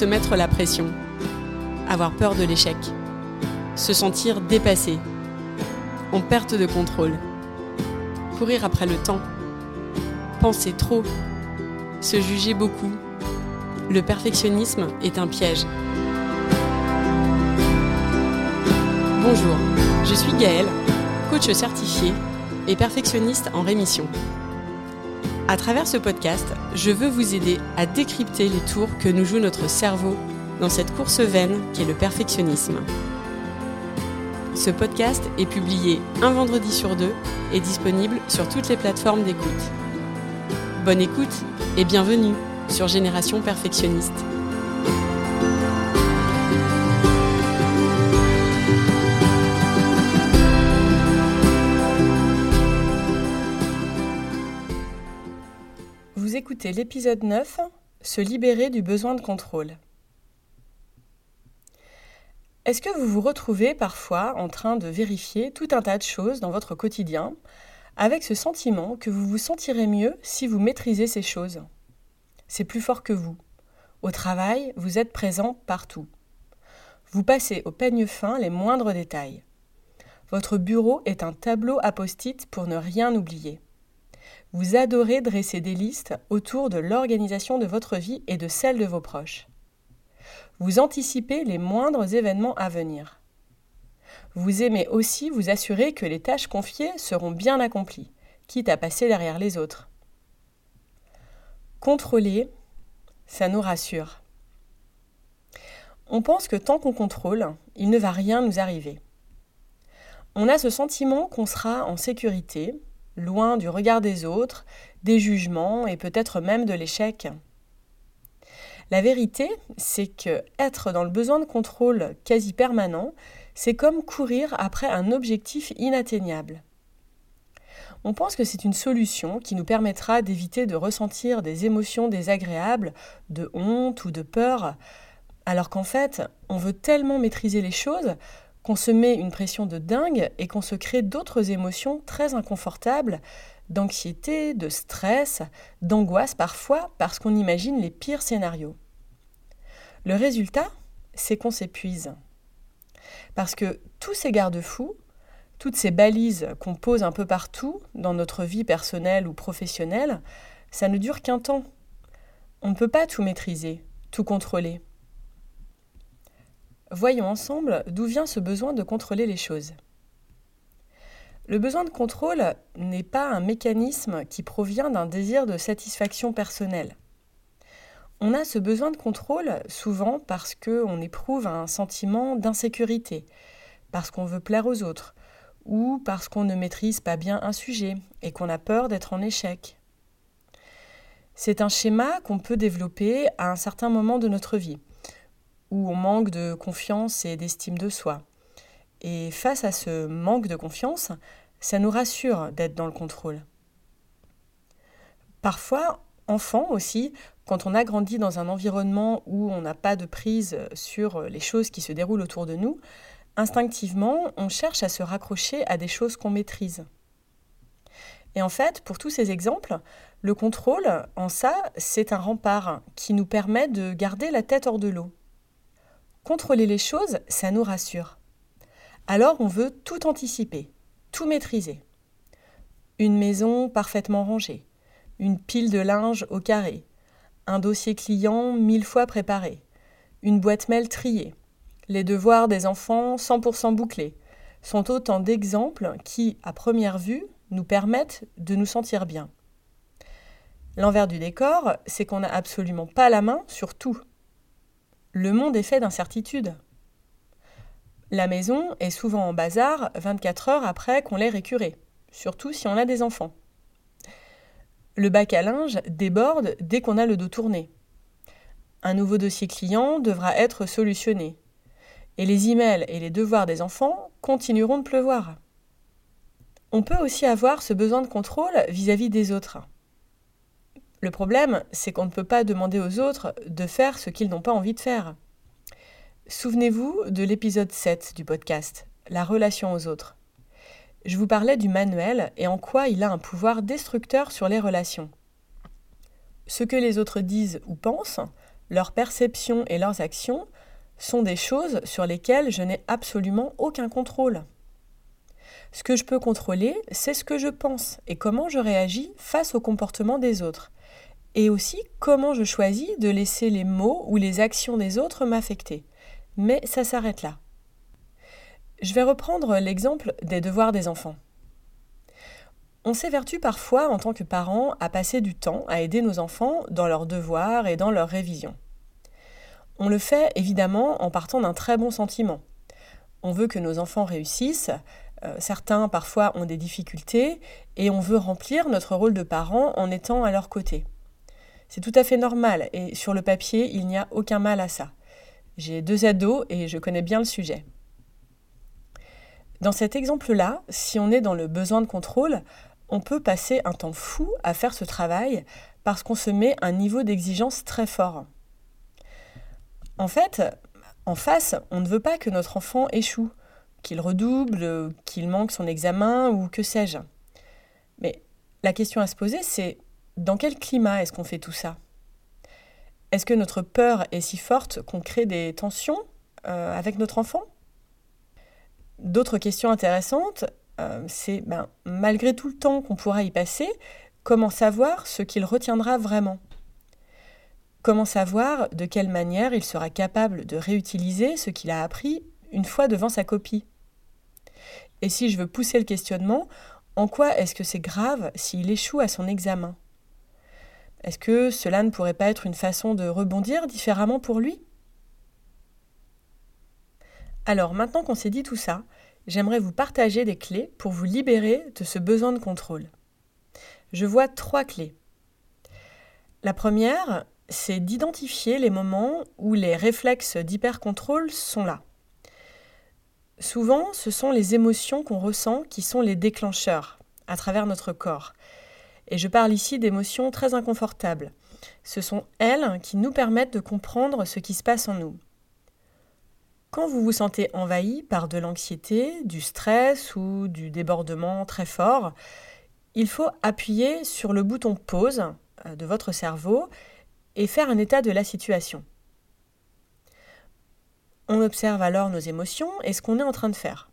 se mettre la pression, avoir peur de l'échec, se sentir dépassé, en perte de contrôle, courir après le temps, penser trop, se juger beaucoup. Le perfectionnisme est un piège. Bonjour, je suis Gaëlle, coach certifié et perfectionniste en rémission. À travers ce podcast, je veux vous aider à décrypter les tours que nous joue notre cerveau dans cette course vaine qu'est le perfectionnisme. Ce podcast est publié un vendredi sur deux et disponible sur toutes les plateformes d'écoute. Bonne écoute et bienvenue sur Génération Perfectionniste. Écoutez l'épisode 9, Se libérer du besoin de contrôle. Est-ce que vous vous retrouvez parfois en train de vérifier tout un tas de choses dans votre quotidien avec ce sentiment que vous vous sentirez mieux si vous maîtrisez ces choses? C'est plus fort que vous. Au travail, vous êtes présent partout. Vous passez au peigne fin les moindres détails. Votre bureau est un tableau à post-it pour ne rien oublier. Vous adorez dresser des listes autour de l'organisation de votre vie et de celle de vos proches. Vous anticipez les moindres événements à venir. Vous aimez aussi vous assurer que les tâches confiées seront bien accomplies, quitte à passer derrière les autres. Contrôler, ça nous rassure. On pense que tant qu'on contrôle, il ne va rien nous arriver. On a ce sentiment qu'on sera en sécurité, loin du regard des autres, des jugements et peut-être même de l'échec. La vérité, c'est que être dans le besoin de contrôle quasi permanent, c'est comme courir après un objectif inatteignable. On pense que c'est une solution qui nous permettra d'éviter de ressentir des émotions désagréables, de honte ou de peur, alors qu'en fait, on veut tellement maîtriser les choses qu'on se met une pression de dingue et qu'on se crée d'autres émotions très inconfortables, d'anxiété, de stress, d'angoisse parfois, parce qu'on imagine les pires scénarios. Le résultat, c'est qu'on s'épuise. Parce que tous ces garde-fous, toutes ces balises qu'on pose un peu partout dans notre vie personnelle ou professionnelle, ça ne dure qu'un temps. On ne peut pas tout maîtriser, tout contrôler. Voyons ensemble d'où vient ce besoin de contrôler les choses. Le besoin de contrôle n'est pas un mécanisme qui provient d'un désir de satisfaction personnelle. On a ce besoin de contrôle souvent parce qu'on éprouve un sentiment d'insécurité, parce qu'on veut plaire aux autres, ou parce qu'on ne maîtrise pas bien un sujet et qu'on a peur d'être en échec. C'est un schéma qu'on peut développer à un certain moment de notre vie où on manque de confiance et d'estime de soi. Et face à ce manque de confiance, ça nous rassure d'être dans le contrôle. Parfois, enfant aussi, quand on a grandi dans un environnement où on n'a pas de prise sur les choses qui se déroulent autour de nous, instinctivement, on cherche à se raccrocher à des choses qu'on maîtrise. Et en fait, pour tous ces exemples, le contrôle, en ça, c'est un rempart qui nous permet de garder la tête hors de l'eau. Contrôler les choses, ça nous rassure. Alors on veut tout anticiper, tout maîtriser. Une maison parfaitement rangée, une pile de linge au carré, un dossier client mille fois préparé, une boîte mail triée, les devoirs des enfants 100% bouclés, sont autant d'exemples qui, à première vue, nous permettent de nous sentir bien. L'envers du décor, c'est qu'on n'a absolument pas la main sur tout. Le monde est fait d'incertitudes. La maison est souvent en bazar 24 heures après qu'on l'ait récurée, surtout si on a des enfants. Le bac à linge déborde dès qu'on a le dos tourné. Un nouveau dossier client devra être solutionné. Et les emails et les devoirs des enfants continueront de pleuvoir. On peut aussi avoir ce besoin de contrôle vis-à-vis -vis des autres. Le problème, c'est qu'on ne peut pas demander aux autres de faire ce qu'ils n'ont pas envie de faire. Souvenez-vous de l'épisode 7 du podcast, La relation aux autres. Je vous parlais du manuel et en quoi il a un pouvoir destructeur sur les relations. Ce que les autres disent ou pensent leurs perceptions et leurs actions sont des choses sur lesquelles je n'ai absolument aucun contrôle. Ce que je peux contrôler, c'est ce que je pense et comment je réagis face au comportement des autres. Et aussi comment je choisis de laisser les mots ou les actions des autres m'affecter. Mais ça s'arrête là. Je vais reprendre l'exemple des devoirs des enfants. On s'évertue parfois en tant que parents à passer du temps à aider nos enfants dans leurs devoirs et dans leurs révisions. On le fait évidemment en partant d'un très bon sentiment. On veut que nos enfants réussissent, euh, certains parfois ont des difficultés, et on veut remplir notre rôle de parent en étant à leur côté. C'est tout à fait normal, et sur le papier, il n'y a aucun mal à ça. J'ai deux ados et je connais bien le sujet. Dans cet exemple-là, si on est dans le besoin de contrôle, on peut passer un temps fou à faire ce travail parce qu'on se met un niveau d'exigence très fort. En fait, en face, on ne veut pas que notre enfant échoue qu'il redouble, qu'il manque son examen ou que sais-je. Mais la question à se poser, c'est dans quel climat est-ce qu'on fait tout ça? Est-ce que notre peur est si forte qu'on crée des tensions euh, avec notre enfant? D'autres questions intéressantes, euh, c'est ben, malgré tout le temps qu'on pourra y passer, comment savoir ce qu'il retiendra vraiment? Comment savoir de quelle manière il sera capable de réutiliser ce qu'il a appris une fois devant sa copie? Et si je veux pousser le questionnement, en quoi est-ce que c'est grave s'il échoue à son examen? Est-ce que cela ne pourrait pas être une façon de rebondir différemment pour lui? Alors maintenant qu'on s'est dit tout ça, j'aimerais vous partager des clés pour vous libérer de ce besoin de contrôle. Je vois trois clés. La première, c'est d'identifier les moments où les réflexes d'hypercontrôle sont là. Souvent, ce sont les émotions qu'on ressent qui sont les déclencheurs à travers notre corps. Et je parle ici d'émotions très inconfortables. Ce sont elles qui nous permettent de comprendre ce qui se passe en nous. Quand vous vous sentez envahi par de l'anxiété, du stress ou du débordement très fort, il faut appuyer sur le bouton pause de votre cerveau et faire un état de la situation. On observe alors nos émotions et ce qu'on est en train de faire.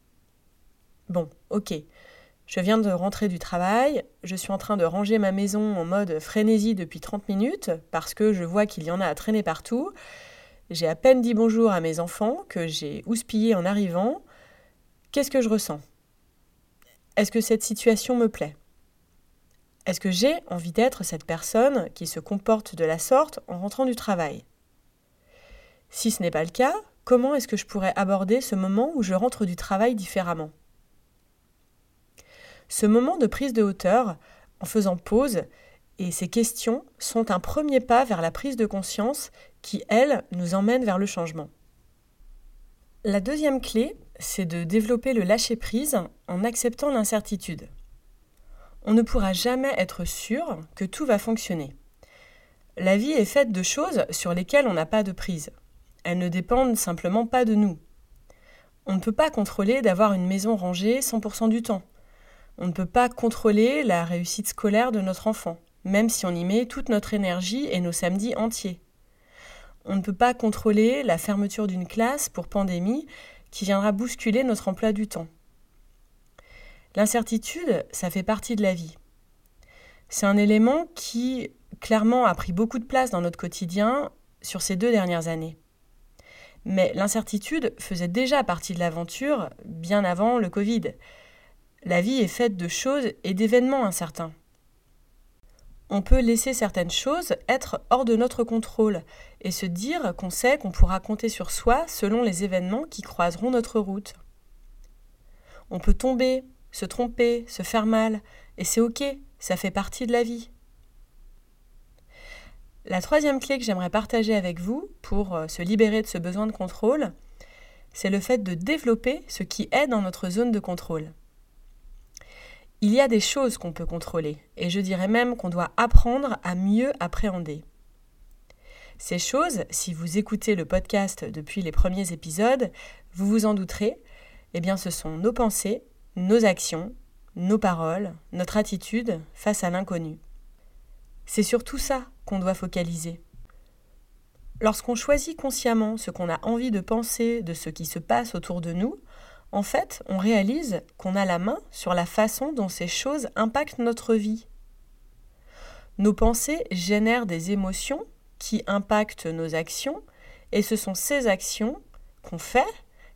Bon, ok. Je viens de rentrer du travail, je suis en train de ranger ma maison en mode frénésie depuis 30 minutes parce que je vois qu'il y en a à traîner partout. J'ai à peine dit bonjour à mes enfants que j'ai houspillé en arrivant. Qu'est-ce que je ressens? Est-ce que cette situation me plaît? Est-ce que j'ai envie d'être cette personne qui se comporte de la sorte en rentrant du travail? Si ce n'est pas le cas, comment est-ce que je pourrais aborder ce moment où je rentre du travail différemment? Ce moment de prise de hauteur, en faisant pause, et ces questions sont un premier pas vers la prise de conscience qui, elle, nous emmène vers le changement. La deuxième clé, c'est de développer le lâcher-prise en acceptant l'incertitude. On ne pourra jamais être sûr que tout va fonctionner. La vie est faite de choses sur lesquelles on n'a pas de prise. Elles ne dépendent simplement pas de nous. On ne peut pas contrôler d'avoir une maison rangée 100% du temps. On ne peut pas contrôler la réussite scolaire de notre enfant, même si on y met toute notre énergie et nos samedis entiers. On ne peut pas contrôler la fermeture d'une classe pour pandémie qui viendra bousculer notre emploi du temps. L'incertitude, ça fait partie de la vie. C'est un élément qui, clairement, a pris beaucoup de place dans notre quotidien sur ces deux dernières années. Mais l'incertitude faisait déjà partie de l'aventure bien avant le Covid. La vie est faite de choses et d'événements incertains. On peut laisser certaines choses être hors de notre contrôle et se dire qu'on sait qu'on pourra compter sur soi selon les événements qui croiseront notre route. On peut tomber, se tromper, se faire mal, et c'est ok, ça fait partie de la vie. La troisième clé que j'aimerais partager avec vous pour euh, se libérer de ce besoin de contrôle, c'est le fait de développer ce qui est dans notre zone de contrôle. Il y a des choses qu'on peut contrôler, et je dirais même qu'on doit apprendre à mieux appréhender. Ces choses, si vous écoutez le podcast depuis les premiers épisodes, vous vous en douterez, eh bien ce sont nos pensées, nos actions, nos paroles, notre attitude face à l'inconnu. C'est sur tout ça qu'on doit focaliser. Lorsqu'on choisit consciemment ce qu'on a envie de penser de ce qui se passe autour de nous, en fait, on réalise qu'on a la main sur la façon dont ces choses impactent notre vie. Nos pensées génèrent des émotions qui impactent nos actions et ce sont ces actions qu'on fait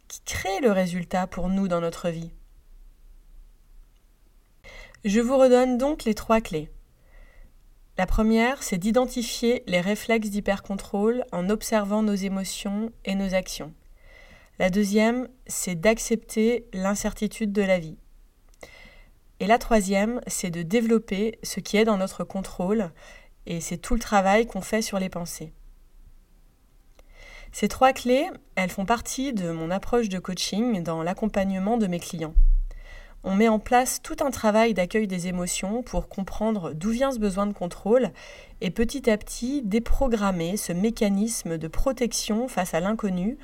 qui créent le résultat pour nous dans notre vie. Je vous redonne donc les trois clés. La première, c'est d'identifier les réflexes d'hypercontrôle en observant nos émotions et nos actions. La deuxième, c'est d'accepter l'incertitude de la vie. Et la troisième, c'est de développer ce qui est dans notre contrôle, et c'est tout le travail qu'on fait sur les pensées. Ces trois clés, elles font partie de mon approche de coaching dans l'accompagnement de mes clients. On met en place tout un travail d'accueil des émotions pour comprendre d'où vient ce besoin de contrôle et petit à petit déprogrammer ce mécanisme de protection face à l'inconnu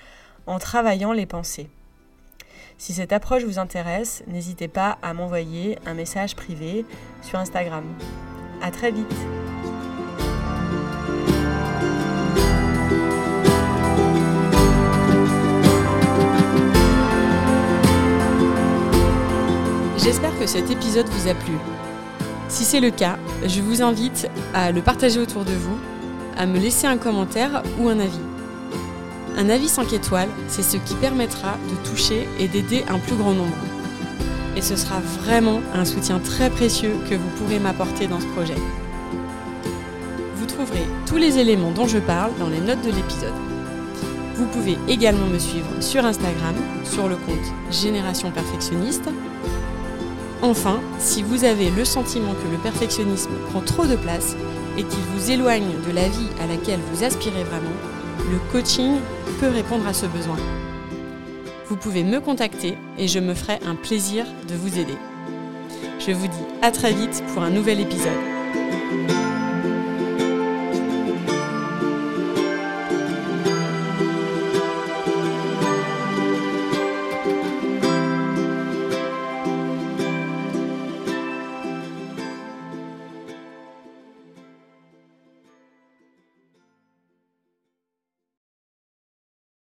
en travaillant les pensées. Si cette approche vous intéresse, n'hésitez pas à m'envoyer un message privé sur Instagram. À très vite. J'espère que cet épisode vous a plu. Si c'est le cas, je vous invite à le partager autour de vous, à me laisser un commentaire ou un avis. Un avis 5 étoiles, c'est ce qui permettra de toucher et d'aider un plus grand nombre. Et ce sera vraiment un soutien très précieux que vous pourrez m'apporter dans ce projet. Vous trouverez tous les éléments dont je parle dans les notes de l'épisode. Vous pouvez également me suivre sur Instagram, sur le compte Génération Perfectionniste. Enfin, si vous avez le sentiment que le perfectionnisme prend trop de place et qu'il vous éloigne de la vie à laquelle vous aspirez vraiment, le coaching peut répondre à ce besoin. Vous pouvez me contacter et je me ferai un plaisir de vous aider. Je vous dis à très vite pour un nouvel épisode.